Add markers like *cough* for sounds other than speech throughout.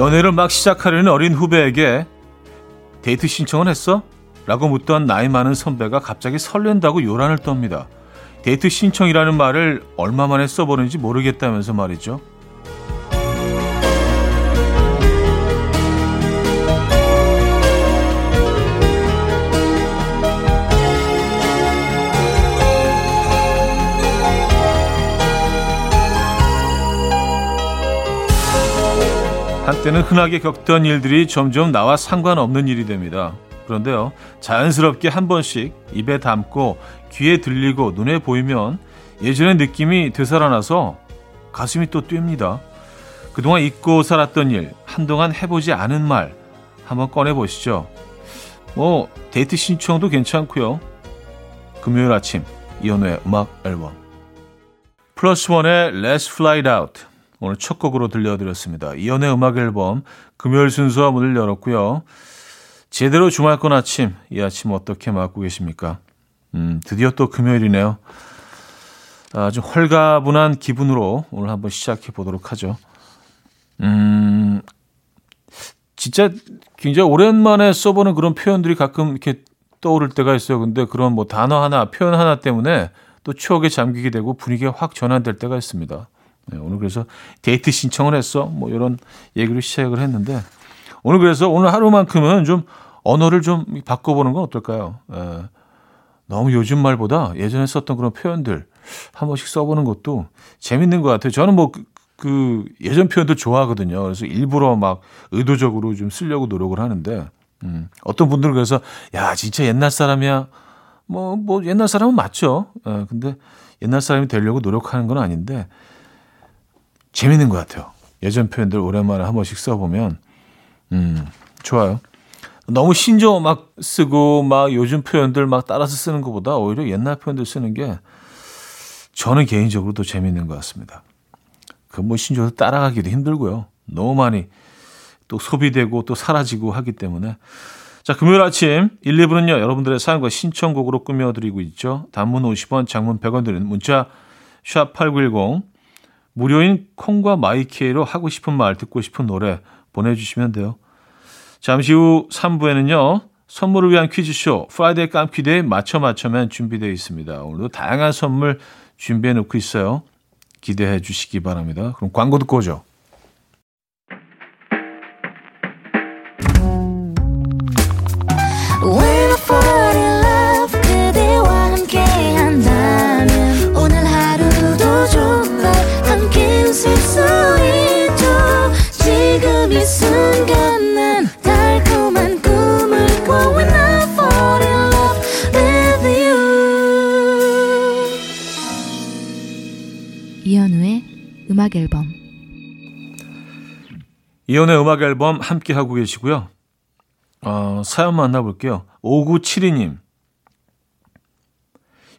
연애를 막 시작하려는 어린 후배에게 데이트 신청을 했어? 라고 묻던 나이 많은 선배가 갑자기 설렌다고 요란을 떱니다. 데이트 신청이라는 말을 얼마 만에 써보는지 모르겠다면서 말이죠. 한때는 흔하게 겪던 일들이 점점 나와 상관없는 일이 됩니다. 그런데요, 자연스럽게 한 번씩 입에 담고 귀에 들리고 눈에 보이면 예전의 느낌이 되살아나서 가슴이 또 뛰입니다. 그동안 잊고 살았던 일, 한동안 해보지 않은 말 한번 꺼내보시죠. 뭐 데이트 신청도 괜찮고요. 금요일 아침 이연우의 음악 앨범 플러스 원의 Let's Fly It Out 오늘 첫 곡으로 들려드렸습니다. 이연의 음악 앨범 금요일 순서 문을 열었고요. 제대로 주말권 아침, 이 아침 어떻게 맞고 계십니까? 음, 드디어 또 금요일이네요. 아주 헐가분한 기분으로 오늘 한번 시작해 보도록 하죠. 음, 진짜 굉장히 오랜만에 써보는 그런 표현들이 가끔 이렇게 떠오를 때가 있어요. 근데 그런 뭐 단어 하나, 표현 하나 때문에 또 추억에 잠기게 되고 분위기가 확 전환될 때가 있습니다. 네, 오늘 그래서 데이트 신청을 했어. 뭐 이런 얘기로 시작을 했는데 오늘 그래서 오늘 하루만큼은 좀 언어를 좀 바꿔보는 건 어떨까요? 에, 예, 너무 요즘 말보다 예전에 썼던 그런 표현들 한 번씩 써보는 것도 재밌는 것 같아요. 저는 뭐 그, 그 예전 표현들 좋아하거든요. 그래서 일부러 막 의도적으로 좀 쓰려고 노력을 하는데 음, 어떤 분들은 그래서 야 진짜 옛날 사람이야. 뭐뭐 뭐 옛날 사람은 맞죠. 에, 예, 근데 옛날 사람이 되려고 노력하는 건 아닌데 재밌는 것 같아요. 예전 표현들 오랜만에 한 번씩 써보면 음, 좋아요. 너무 신조어 막 쓰고 막 요즘 표현들 막 따라서 쓰는 것보다 오히려 옛날 표현들 쓰는 게 저는 개인적으로 더 재밌는 것 같습니다. 그 뭐 신조어 따라가기도 힘들고요. 너무 많이 또 소비되고 또 사라지고 하기 때문에 자 금요일 아침 1, 2부는요 여러분들의 사연과 신청곡으로 꾸며드리고 있죠. 단문 50원, 장문 100원 드리는 문자 샵8910 무료인 콩과 my K로 하고 싶은 말, 듣고 싶은 노래 보내주시면 돼요. 잠시 후 3부에는요. 선물을 위한 퀴즈쇼 Friday 깜퀴데이 맞춰 맞춰맨 준비되어 있습니다. 오늘도 다양한 선물 준비해 놓고 있어요. 기대해 주시기 바랍니다. 그럼 광고 듣고 오죠. 음악 앨범 이연의 음악 앨범 함께 하고 계시고요. 어, 사연 만나볼게요. 5972님.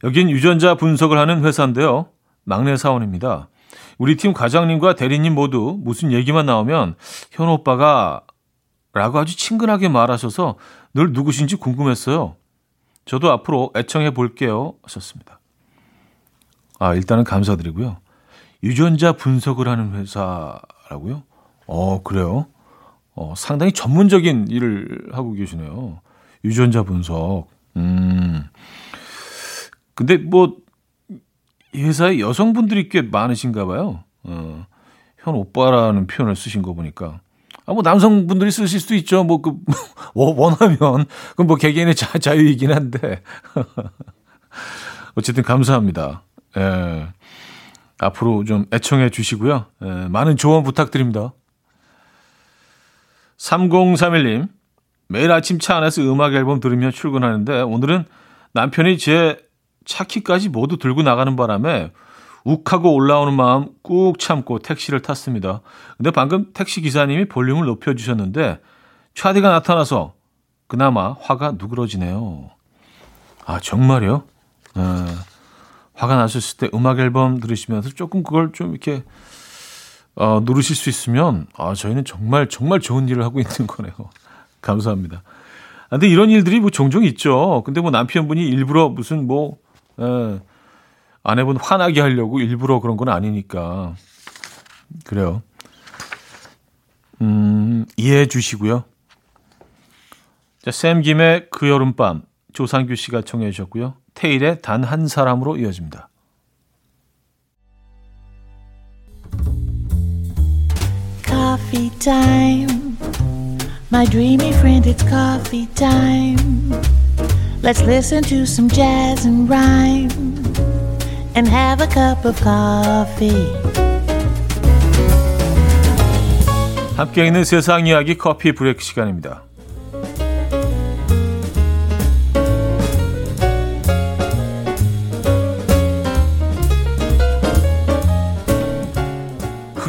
여긴 유전자 분석을 하는 회사인데요. 막내 사원입니다. 우리 팀 과장님과 대리님 모두 무슨 얘기만 나오면 현 오빠가 라고 아주 친근하게 말하셔서 늘 누구신지 궁금했어요. 저도 앞으로 애청해 볼게요. 하셨습니다. 아, 일단은 감사드리고요. 유전자 분석을 하는 회사라고요? 어, 그래요? 어, 상당히 전문적인 일을 하고 계시네요. 유전자 분석. 음. 근데 뭐, 이 회사에 여성분들이 꽤 많으신가 봐요. 어, 현 오빠라는 표현을 쓰신 거 보니까. 아, 뭐, 남성분들이 쓰실 수도 있죠. 뭐, 그, *laughs* 원하면. 그건 뭐, 개개인의 자, 자유이긴 한데. *laughs* 어쨌든 감사합니다. 예. 앞으로 좀 애청해 주시고요. 에, 많은 조언 부탁드립니다. 3031님, 매일 아침 차 안에서 음악 앨범 들으며 출근하는데 오늘은 남편이 제 차키까지 모두 들고 나가는 바람에 욱하고 올라오는 마음 꾹 참고 택시를 탔습니다. 근데 방금 택시 기사님이 볼륨을 높여주셨는데 차디가 나타나서 그나마 화가 누그러지네요. 아 정말요? 에. 화가 나셨을 때 음악 앨범 들으시면서 조금 그걸 좀 이렇게 어, 누르실 수 있으면 아, 저희는 정말 정말 좋은 일을 하고 있는 거네요. *laughs* 감사합니다. 아, 근데 이런 일들이 뭐 종종 있죠. 근데 뭐 남편분이 일부러 무슨 뭐 에, 예, 아내분 화나게 하려고 일부러 그런 건 아니니까 그래요. 음, 이해해 주시고요. 자, 샘 김의 그 여름밤 조상규 씨가 청해 주셨고요. 테일의 단 한 사람으로 이어집니다. Coffee time. My dreamy friend, it's coffee time. Let's listen to some jazz and rhyme and have a cup of coffee. 함께 있는 세상 이야기 커피 브레이크 시간입니다.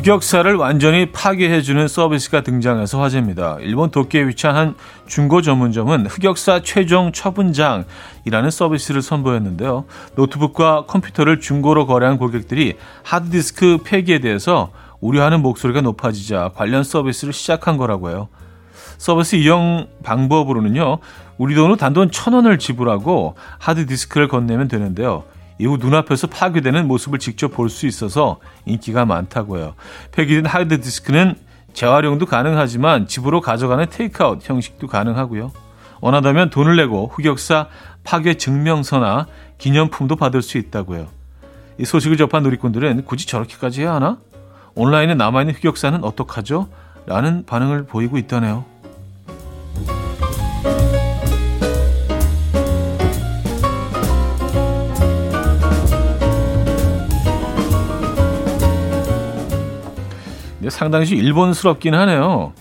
흑역사를 완전히 파괴해주는 서비스가 등장해서 화제입니다. 일본 도쿄에 위치한 한 중고 전문점은 흑역사 최종 처분장이라는 서비스를 선보였는데요. 노트북과 컴퓨터를 중고로 거래한 고객들이 하드디스크 폐기에 대해서 우려하는 목소리가 높아지자 관련 서비스를 시작한 거라고 해요. 서비스 이용 방법으로는요, 우리 돈으로 단돈 천 원을 지불하고 하드디스크를 건네면 되는데요. 이후 눈앞에서 파괴되는 모습을 직접 볼 수 있어서 인기가 많다고요. 폐기된 하드디스크는 재활용도 가능하지만 집으로 가져가는 테이크아웃 형식도 가능하고요. 원하다면 돈을 내고 흑역사 파괴 증명서나 기념품도 받을 수 있다고요. 이 소식을 접한 누리꾼들은 굳이 저렇게까지 해야 하나? 온라인에 남아있는 흑역사는 어떡하죠? 라는 반응을 보이고 있다네요. 상당히 일본스럽긴 하네요.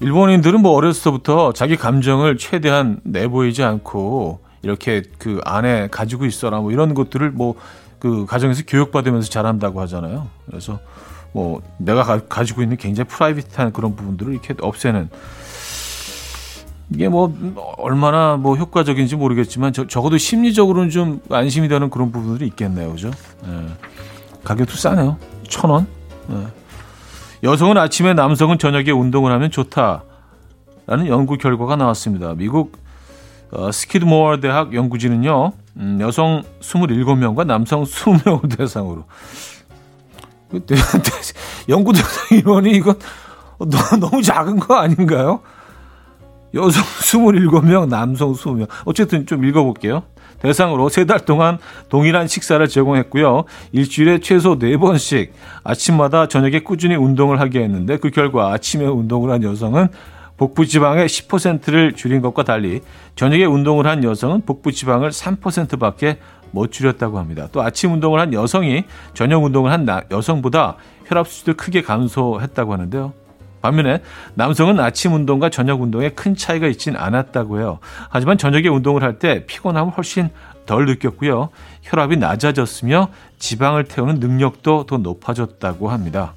일본인들은 뭐 어렸을 때부터 자기 감정을 최대한 내보이지 않고 이렇게 그 안에 가지고 있어라 뭐 이런 것들을 뭐 그 가정에서 교육받으면서 자란다고 하잖아요. 그래서 뭐 내가 가, 지고 있는 굉장히 프라이빗한 그런 부분들을 이렇게 없애는 이게 뭐 얼마나 뭐 효과적인지 모르겠지만 저, 적어도 심리적으로는 좀 안심이 되는 그런 부분들이 있겠네요, 그죠? 예. 가격도 싸네요, 천 원. 예. 여성은 아침에 남성은 저녁에 운동을 하면 좋다라는 연구 결과가 나왔습니다. 미국 어, 스키드모어 대학 연구진은요, 음, 여성 27명과 남성 20명을 *laughs* 대상으로 그 연구 대상 인원이 이건 너무 작은 거 아닌가요? 여성 27명, 남성 20명. 어쨌든 좀 읽어볼게요. 대상으로 세 달 동안 동일한 식사를 제공했고요. 일주일에 최소 4번씩 아침마다 저녁에 꾸준히 운동을 하게 했는데 그 결과 아침에 운동을 한 여성은 복부 지방의 10%를 줄인 것과 달리 저녁에 운동을 한 여성은 복부 지방을 3%밖에 못 줄였다고 합니다. 또 아침 운동을 한 여성이 저녁 운동을 한 여성보다 혈압 수치도 크게 감소했다고 하는데요. 반면에 남성은 아침 운동과 저녁 운동에 큰 차이가 있진 않았다고 해요. 하지만 저녁에 운동을 할 때 피곤함을 훨씬 덜 느꼈고요. 혈압이 낮아졌으며 지방을 태우는 능력도 더 높아졌다고 합니다.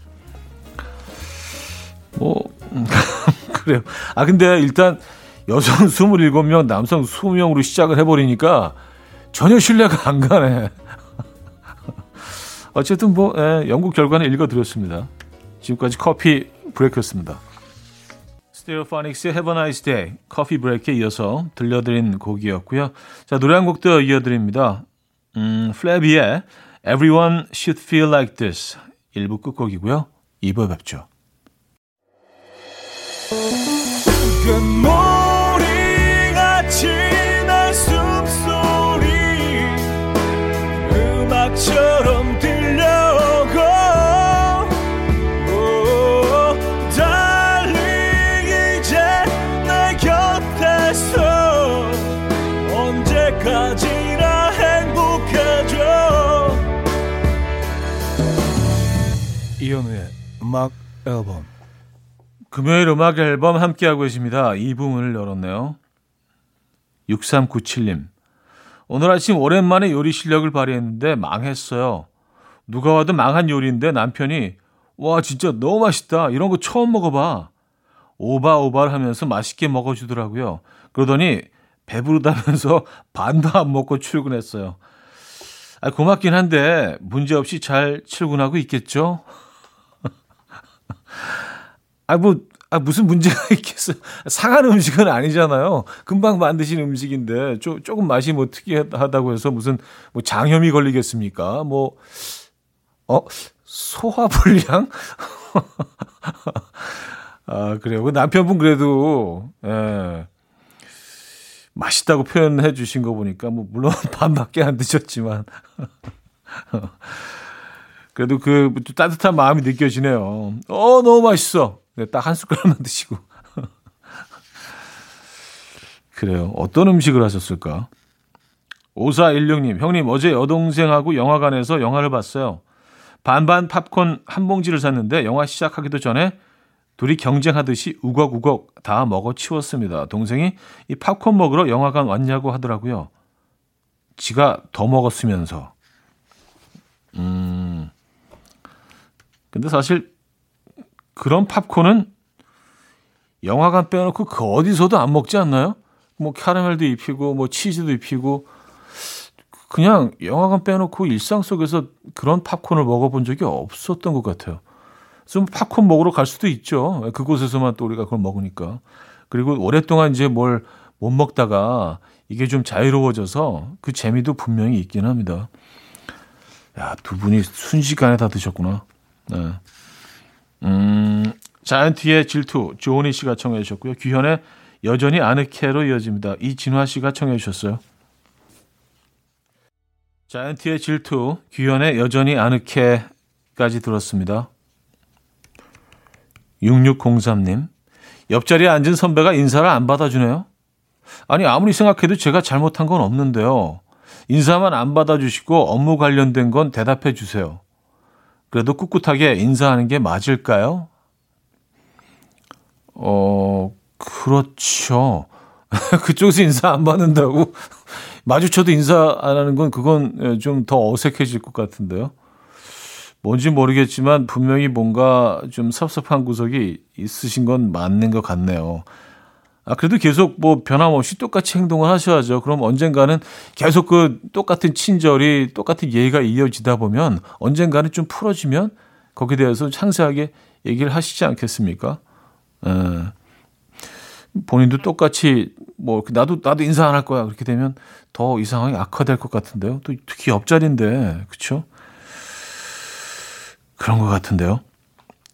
뭐 *laughs* 그래요. 아 근데 일단 여성 27명, 남성 20명으로 시작을 해 버리니까 전혀 신뢰가 안 가네. *laughs* 어쨌든 뭐 예, 연구 결과는 읽어 드렸습니다. 지금까지 커피 브레이크였습니다. 스테레오파닉스의 Have a Nice Day, 커피 브레이크에 이어서 들려드린 곡이었고요. 자, 노래 한곡더 이어드립니다. 음, 플래비의 Everyone Should Feel Like This 1부 끝곡이고요. 2부에 뵙죠. 이 음악 앨범 금요일 음악 앨범 함께하고 계십니다. 이 부분을 열었네요. 6397님 오늘 아침 오랜만에 요리 실력을 발휘했는데 망했어요. 누가 와도 망한 요리인데 남편이 와 진짜 너무 맛있다 이런 거 처음 먹어봐 오바오바를 하면서 맛있게 먹어주더라고요. 그러더니 배부르다면서 *laughs* 반도 안 먹고 출근했어요. 아, 고맙긴 한데 문제없이 잘 출근하고 있겠죠? 아, 뭐, 아, 무슨 문제가 *laughs* 있겠어요. 상한 음식은 아니잖아요. 금방 만드신 음식인데, 조, 조금 맛이 뭐 특이하다고 해서 무슨 뭐 장염이 걸리겠습니까? 뭐, 어, 소화불량? *laughs* 아, 그래요. 그 남편분 그래도, 예. 맛있다고 표현해 주신 거 보니까, 뭐, 물론 *laughs* 반밖에 안 드셨지만. 그래도 그 따뜻한 마음이 느껴지네요. 어, 너무 맛있어. 네, 딱 한 숟가락만 드시고. *laughs* 그래요. 어떤 음식을 하셨을까? 5416님, 형님, 어제 여동생하고 영화관에서 영화를 봤어요. 반반 팝콘 한 봉지를 샀는데 영화 시작하기도 전에 둘이 경쟁하듯이 우걱우걱 다 먹어 치웠습니다. 동생이 이 팝콘 먹으러 영화관 왔냐고 하더라고요. 지가 더 먹었으면서. 근데 사실 그런 팝콘은 영화관 빼놓고 그 어디서도 안 먹지 않나요? 뭐 캐러멜도 입히고 뭐 치즈도 입히고 그냥 영화관 빼놓고 일상 속에서 그런 팝콘을 먹어본 적이 없었던 것 같아요. 좀 팝콘 먹으러 갈 수도 있죠. 그곳에서만 또 우리가 그걸 먹으니까. 그리고 오랫동안 이제 뭘 못 먹다가 이게 좀 자유로워져서 그 재미도 분명히 있긴 합니다. 야, 두 분이 순식간에 다 드셨구나. 네. 음, 자이언티의 질투, 조은희 씨가 청해 주셨고요. 규현의 여전히 아늑해로 이어집니다. 이진화 씨가 청해 주셨어요. 자이언티의 질투, 규현의 여전히 아늑해까지 들었습니다. 6603님, 옆자리에 앉은 선배가 인사를 안 받아주네요. 아니, 아무리 생각해도 제가 잘못한 건 없는데요. 인사만 안 받아주시고 업무 관련된 건 대답해 주세요. 그래도 꿋꿋하게 인사하는 게 맞을까요? 어, 그렇죠. *laughs* 그쪽에서 인사 안 받는다고 *laughs* 마주쳐도 인사 안 하는 건 그건 좀 더 어색해질 것 같은데요. 뭔지 모르겠지만 분명히 뭔가 좀 섭섭한 구석이 있으신 건 맞는 것 같네요. 아, 그래도 계속 뭐 변함없이 똑같이 행동을 하셔야죠. 그럼 언젠가는 계속 그 똑같은 친절이 똑같은 예의가 이어지다 보면 언젠가는 좀 풀어지면 거기에 대해서 상세하게 얘기를 하시지 않겠습니까? 에. 본인도 똑같이 뭐 나도 나도 인사 안 할 거야 그렇게 되면 더 이 상황이 악화될 것 같은데요. 또 특히 옆자리인데 그렇죠? 그런 것 같은데요.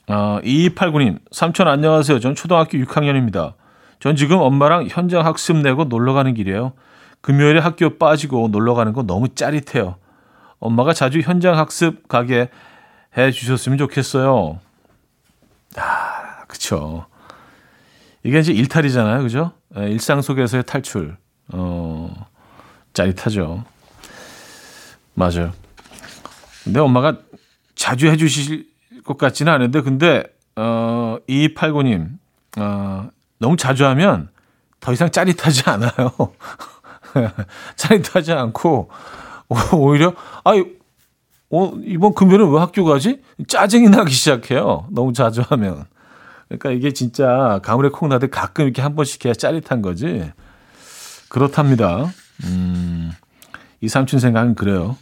아, 2289님, 삼촌 안녕하세요. 전 초등학교 6학년입니다. 전 지금 엄마랑 현장 학습 내고 놀러 가는 길이에요. 금요일에 학교 빠지고 놀러 가는 거 너무 짜릿해요. 엄마가 자주 현장 학습 가게 해 주셨으면 좋겠어요. 아, 그쵸. 이게 이제 일탈이잖아요. 그죠? 예, 일상 속에서의 탈출. 어, 짜릿하죠. 맞아요. 근데 엄마가 자주 해주실 것 같지는 않은데, 근데, 어, 2289님, 어, 너무 자주 하면 더 이상 짜릿하지 않아요. *laughs* 짜릿하지 않고, *laughs* 오히려, 아유, 어, 이번 금요일은 왜 학교 가지? 짜증이 나기 시작해요. 너무 자주 하면. 그러니까 이게 진짜 가물에 콩 나듯 가끔 이렇게 한 번씩 해야 짜릿한 거지. 그렇답니다. 음, 이 삼촌 생각은 그래요.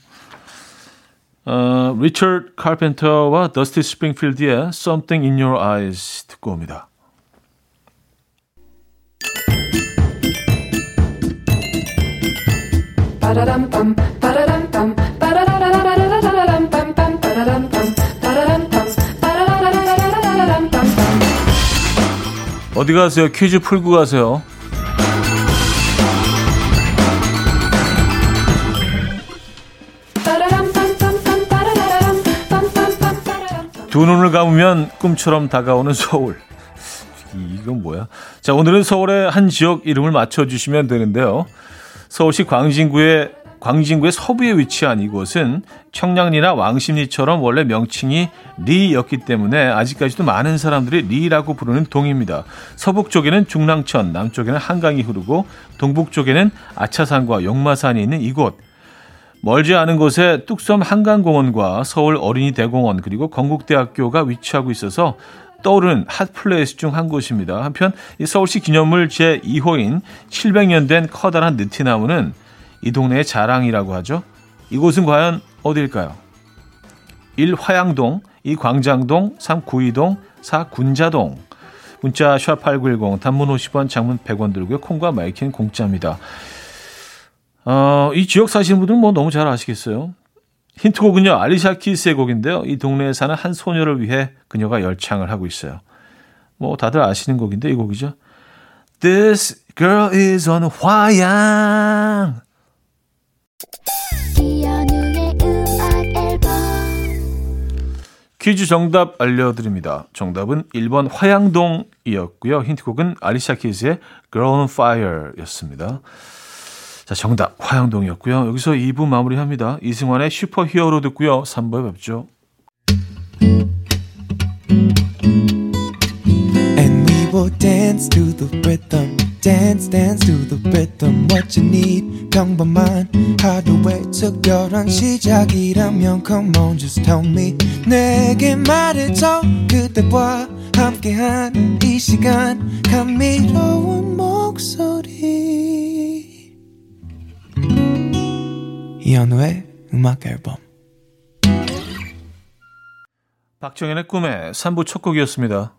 어, 리처드 카펜터와 더스티 스프링필드의 Something in Your Eyes 듣고 옵니다. 어디 가세요? 퀴즈 풀고 가세요. 두 눈을 감으면 꿈처럼 다가오는 서울. 이건 뭐야? 자, 오늘은 서울의 한 지역 이름을 맞춰주시면 되는데요. 서울시 광진구의 광진구의 서부에 위치한 이곳은 청량리나 왕십리처럼 원래 명칭이 리였기 때문에 아직까지도 많은 사람들이 리라고 부르는 동입니다. 서북 쪽에는 중랑천, 남쪽에는 한강이 흐르고 동북 쪽에는 아차산과 용마산이 있는 이곳. 멀지 않은 곳에 뚝섬 한강공원과 서울 어린이대공원 그리고 건국대학교가 위치하고 있어서 떠오르는 hot place 중 한 곳입니다. 한편 이 서울시 기념물 제2호인 700년 된 커다란 느티나무는 이 동네의 자랑이라고 하죠. 이곳은 과연 어디일까요? 1. 화양동, 2. 광장동, 3. 구이동, 4. 군자동. 문자 샵8910 단문 50원, 장문 100원 들고요. 콩과 마이킹 공짜입니다. 어, 이 지역 사시는 분들은 뭐 너무 잘 아시겠어요. 힌트곡은요. 알리샤 키스의 곡인데요. 이 동네에 사는 한 소녀를 위해 그녀가 열창을 하고 있어요. 뭐 다들 아시는 곡인데 이 곡이죠. This girl is on 화양. 퀴즈 정답 알려드립니다. 정답은 1번 화양동이었고요. 힌트곡은 아리샤 키즈의 Girl on Fire 였습니다. 자, 정답 화양동이었고요. 여기서 2부 마무리합니다. 이승환의 슈퍼 히어로 듣고요. 3부에 뵙죠. Dance to the rhythm. dance dance to the rhythm what you need 평범한 하루의 특별한 시작이라면 come on just tell me 내게 말해줘 그대와 함께한 이 시간 감미 이현우의 음악 앨범 박정현의 꿈의 3부 첫 곡이었습니다.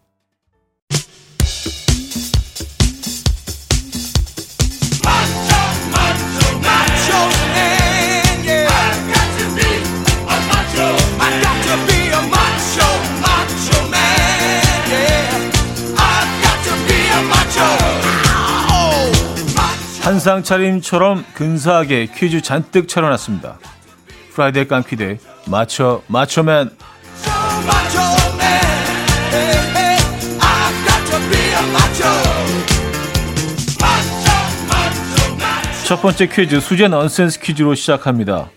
한상 차림처럼 근사하게 퀴즈 잔뜩 차려놨습니다. Friday 깜퀴데이 맞춰 맞춰맨 첫 번째 퀴즈 수제 넌센스 퀴즈로 시작합니다.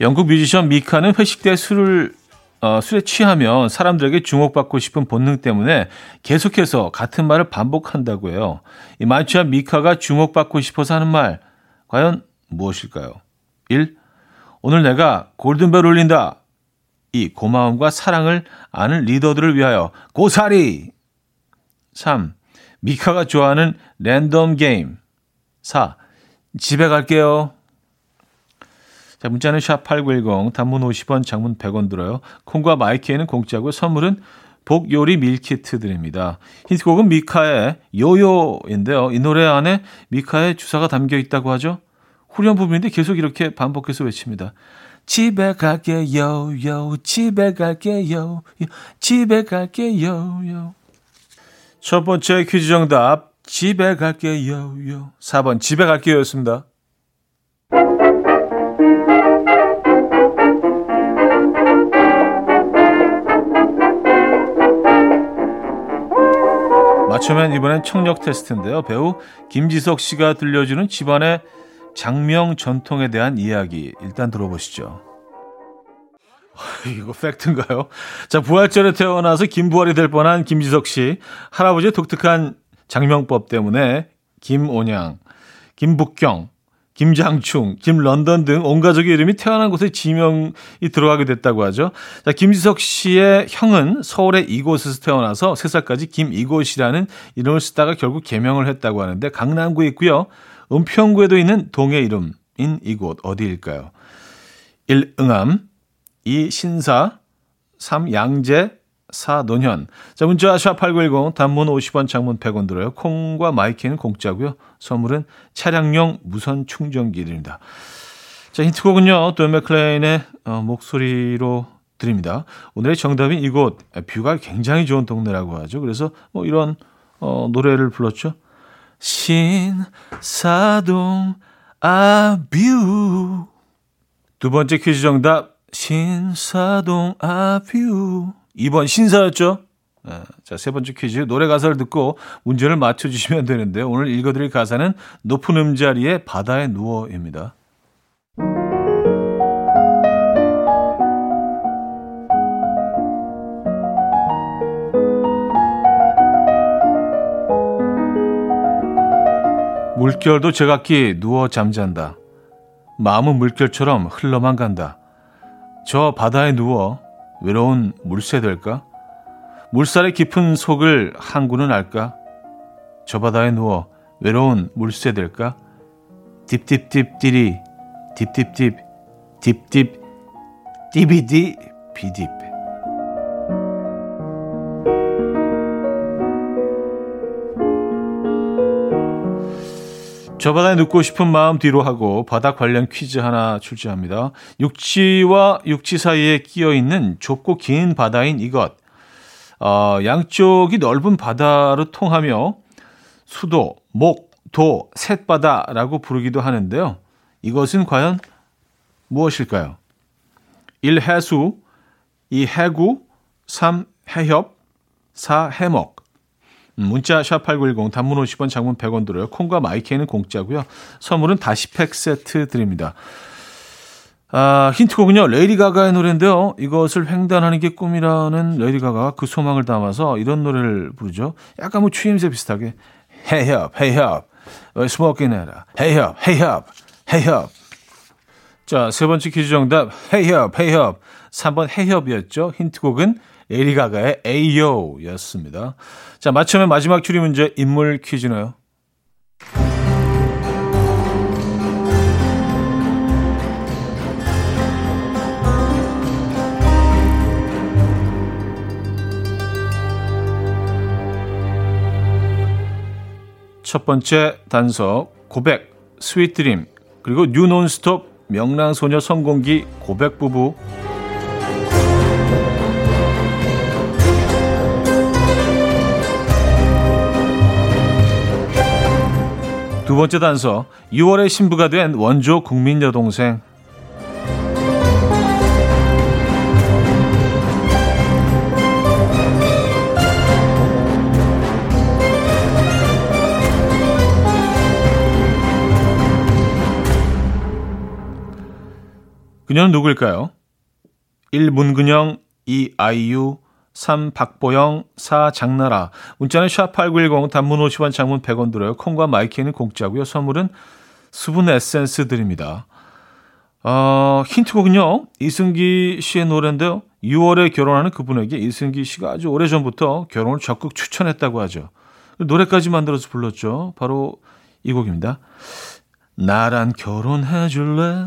영국 뮤지션 미카는 회식 때 술을 어, 술에 취하면 사람들에게 주목받고 싶은 본능 때문에 계속해서 같은 말을 반복한다고 해요. 이 만취한 미카가 주목받고 싶어서 하는 말, 과연 무엇일까요? 1. 오늘 내가 골든벨 울린다. 2. 고마움과 사랑을 아는 리더들을 위하여 고사리. 3. 미카가 좋아하는 랜덤 게임. 4. 집에 갈게요. 자, 문자는 샵8910, 단문 50원, 장문 100원 들어요. 콩과 마이키에는 공짜고 선물은 복요리 밀키트 드립니다. 힌트곡은 미카의 요요인데요. 이 노래 안에 미카의 주사가 담겨 있다고 하죠. 후렴 부분인데 계속 이렇게 반복해서 외칩니다. 집에 갈게요, 요, 집에 갈게요, 요, 집에 갈게요, 요. 첫 번째 퀴즈 정답, 집에 갈게요, 요. 4번, 집에 갈게요 였습니다. 맞추면 이번엔 청력 테스트인데요. 배우 김지석 씨가 들려주는 집안의 장명 전통에 대한 이야기 일단 들어보시죠. *laughs* 이거 팩트인가요? 자, 부활절에 태어나서 김부활이 될 뻔한 김지석 씨. 할아버지의 독특한 장명법 때문에 김온양, 김북경, 김장충, 김런던 등 온 가족의 이름이 태어난 곳에 지명이 들어가게 됐다고 하죠. 자, 김지석 씨의 형은 서울의 이곳에서 태어나서 3살까지 김이곳이라는 이름을 쓰다가 결국 개명을 했다고 하는데 강남구에 있고요. 은평구에도 있는 동의 이름인 이곳 어디일까요? 1. 응암 2. 신사 3. 양재 사는 현. 자, 문자 샵8910 단문 50원 장문 100원 들어요. 콩과 my K는 공짜고요. 선물은 차량용 무선 충전기 드립니다. 자, 힌트곡은요. 돈 맥클레인의 어, 목소리로 드립니다. 오늘의 정답인 이곳 뷰가 굉장히 좋은 동네라고 하죠. 그래서 뭐 이런 어, 노래를 불렀죠. 신사동 아뷰 두 번째 퀴즈 정답 신사동 아뷰 2번 신사였죠. 네, 자, 세 번째 퀴즈 노래 가사를 듣고 문제를 맞춰주시면 되는데요. 오늘 읽어드릴 가사는 높은 음자리에 바다에 누워입니다. 물결도 제각기 누워 잠잔다. 마음은 물결처럼 흘러만 간다. 저 바다에 누워 외로운 물새 될까? 물살의 깊은 속을 항구는 알까? 저 바다에 누워 외로운 물새 될까? 딥딥딥디리 딥딥딥 딥딥 디비디 비딥 저 바다에 눕고 싶은 마음 뒤로 하고 바다 관련 퀴즈 하나 출제합니다. 육지와 육지 사이에 끼어 있는 좁고 긴 바다인 이것. 어, 양쪽이 넓은 바다로 통하며 수도, 목, 도, 셋바다라고 부르기도 하는데요. 이것은 과연 무엇일까요? 1. 해수 2. 해구 3. 해협 4. 해먹 문자 샵8910 단문 50원 장문 100원 들어요. 콩과 my K는 공짜고요. 선물은 다시 팩 세트 드립니다. 아, 힌트곡은요. 레이디 가가의 노래인데요. 이것을 횡단하는 게 꿈이라는 레이디 가가 그 소망을 담아서 이런 노래를 부르죠. 약간 뭐 추임새 비슷하게 Hey up, hey up, smoking at Hey up, hey up, hey up. 자, 세 번째 퀴즈 정답 Hey up, hey up. 3번 해협이었죠. 힌트곡은 레이디 가가의 Ayo였습니다. 자, 맞추면 마지막 추리 문제 인물 퀴즈네요. 첫 번째 단서 고백, Sweet Dream, 그리고 뉴 논스톱 명랑소녀 성공기 고백 부부 두 번째 단서 6월에 신부가 된 원조 국민 여동생 그녀는 누구일까요? 1. 문근영 2. 아이유 3. 박보영 4. 장나라 문자는 샵8910 단문 50원 장문 100원 들어요. 콩과 my K는 공짜고요. 선물은 수분 에센스 드립니다. 어, 힌트곡은요. 이승기 씨의 노래인데요. 6월에 결혼하는 그분에게 이승기 씨가 아주 오래전부터 결혼을 적극 추천했다고 하죠. 노래까지 만들어서 불렀죠. 바로 이 곡입니다. 나란 결혼해 줄래?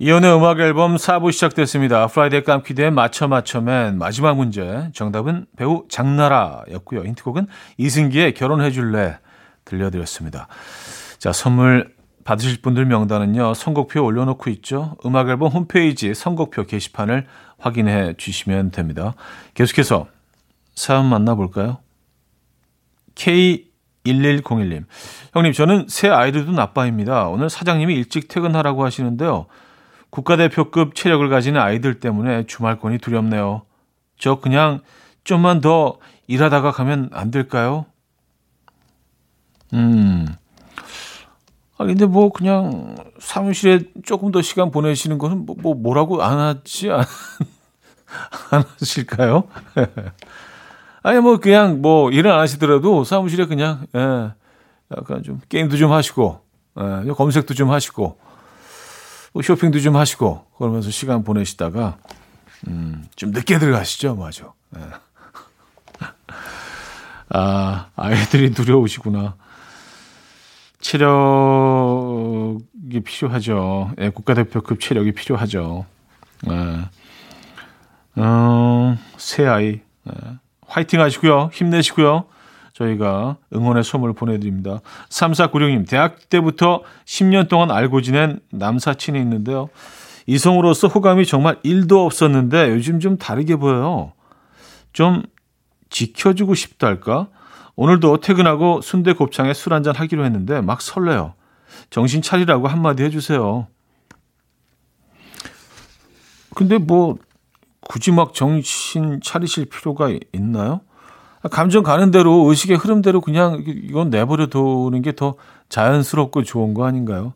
이현우의 음악 앨범 4부 시작됐습니다. Friday 깜퀴데이 맞춰 맞춰맨 마지막 문제. 정답은 배우 장나라였고요. 힌트곡은 이승기의 결혼해줄래 들려드렸습니다. 자, 선물 받으실 분들 명단은요. 선곡표 올려놓고 있죠. 음악 앨범 홈페이지 선곡표 게시판을 확인해 주시면 됩니다. 계속해서 사연 만나볼까요? K1101님. 형님, 저는 새 아이들도 아빠입니다. 오늘 사장님이 일찍 퇴근하라고 하시는데요. 국가대표급 체력을 가진 아이들 때문에 주말권이 두렵네요. 저 그냥 좀만 더 일하다가 가면 안 될까요? 음. 아, 근데 뭐 그냥 사무실에 조금 더 시간 보내시는 거는 뭐, 뭐 뭐라고 안 하지 안, *laughs* 안 하실까요? *laughs* 아니 뭐 그냥 뭐 일을 안 하시더라도 사무실에 그냥 예, 약간 좀 게임도 좀 하시고 예, 검색도 좀 하시고 뭐 쇼핑도 좀 하시고 그러면서 시간 보내시다가 음, 좀 늦게 들어가시죠, 맞아. 예. *laughs* 아 아이들이 두려우시구나. 체력이 필요하죠. 예, 국가대표급 체력이 필요하죠. 예. 어, 새 아이. 예. 화이팅 하시고요. 힘내시고요. 저희가 응원의 선물 보내드립니다. 3496님, 대학 때부터 10년 동안 알고 지낸 남사친이 있는데요. 이성으로서 호감이 정말 1도 없었는데 요즘 좀 다르게 보여요. 좀 지켜주고 싶달까? 오늘도 퇴근하고 순대 곱창에 술 한잔 하기로 했는데 막 설레요. 정신 차리라고 한마디 해주세요. 근데 뭐 굳이 막 정신 차리실 필요가 있나요? 감정 가는 대로 의식의 흐름대로 그냥 이건 내버려 두는 게 더 자연스럽고 좋은 거 아닌가요?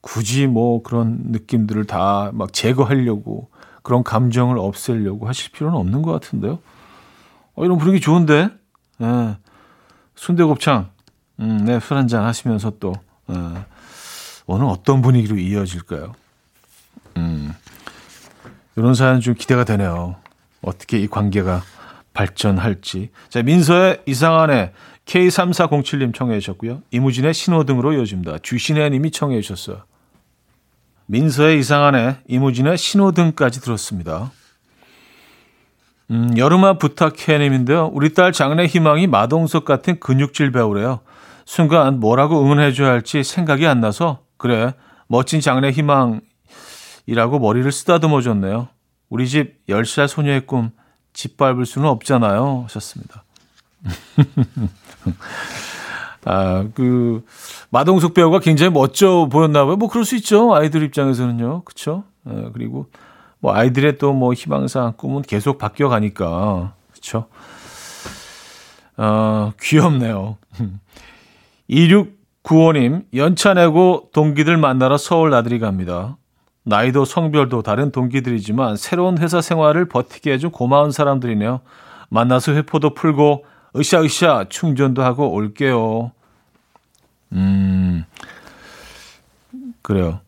굳이 뭐 그런 느낌들을 다 막 제거하려고 그런 감정을 없애려고 하실 필요는 없는 것 같은데요. 어, 이런 분위기 좋은데, 예. 순대곱창, 음, 네, 술 한잔 하시면서 또, 예. 오늘 어떤 분위기로 이어질까요? 음, 이런 사연 좀 기대가 되네요. 어떻게 이 관계가 발전할지. 자, 민서의 이상한 애 K3407님 청해 주셨고요. 이무진의 신호등으로 이어집니다. 주신혜 님이 청해 주셨어요. 민서의 이상한 애 이무진의 신호등까지 들었습니다. 음, 여름아 부탁해 님인데요. 우리 딸 장래 희망이 마동석 같은 근육질 배우래요. 순간 뭐라고 응원해 줘야 할지 생각이 안 나서 그래 멋진 장래 희망이라고 머리를 쓰다듬어 줬네요. 우리 집 10살 소녀의 꿈 짓밟을 수는 없잖아요. 하셨습니다. *laughs* 아, 그, 마동석 배우가 굉장히 멋져 보였나 봐요. 뭐, 그럴 수 있죠. 아이들 입장에서는요. 그쵸? 아, 그리고, 뭐, 아이들의 또 뭐, 희망사항, 꿈은 계속 바뀌어 가니까. 그쵸? 어, 귀엽네요. *laughs* 2695님, 연차 내고 동기들 만나러 서울 나들이 갑니다. 나이도 성별도 다른 동기들이지만 새로운 회사 생활을 버티게 해준 고마운 사람들이네요. 만나서 회포도 풀고 으쌰으쌰 충전도 하고 올게요. 음, 그래요.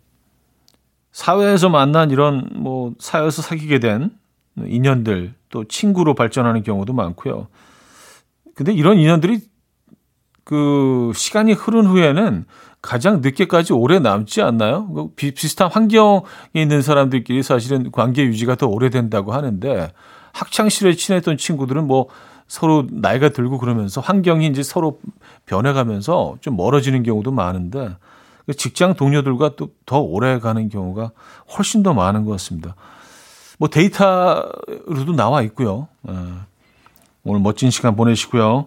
사회에서 만난 이런 뭐 사회에서 사귀게 된 인연들 또 친구로 발전하는 경우도 많고요. 근데 이런 인연들이 그 시간이 흐른 후에는 가장 늦게까지 오래 남지 않나요? 그 비, 비슷한 환경에 있는 사람들끼리 사실은 관계 유지가 더 오래된다고 하는데 학창 시절에 친했던 친구들은 뭐 서로 나이가 들고 그러면서 환경이 이제 서로 변해가면서 좀 멀어지는 경우도 많은데 그 직장 동료들과 또 더 오래 가는 경우가 훨씬 더 많은 것 같습니다. 뭐 데이터로도 나와 있고요. 예. 오늘 멋진 시간 보내시고요.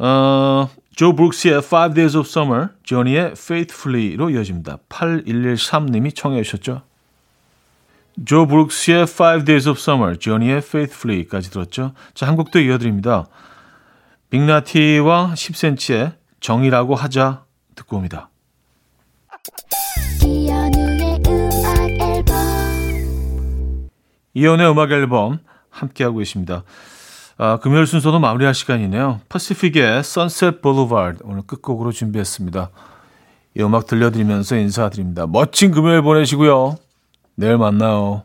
어, 조 브룩스의 Five Days of Summer, 조니의 Faithfully로 이어집니다. 8113님이 청해 주셨죠. 조 브룩스의 Five Days of Summer, 조니의 Faithfully까지 들었죠. 자, 한 곡도 이어드립니다. 빅나티와 10cm의 정이라고 하자 듣고 옵니다. 이연의 음악 앨범 함께하고 있습니다. 아, 금요일 순서도 마무리할 시간이네요. 퍼시픽의 Sunset Boulevard 오늘 끝곡으로 준비했습니다. 이 음악 들려드리면서 인사드립니다. 멋진 금요일 보내시고요. 내일 만나요.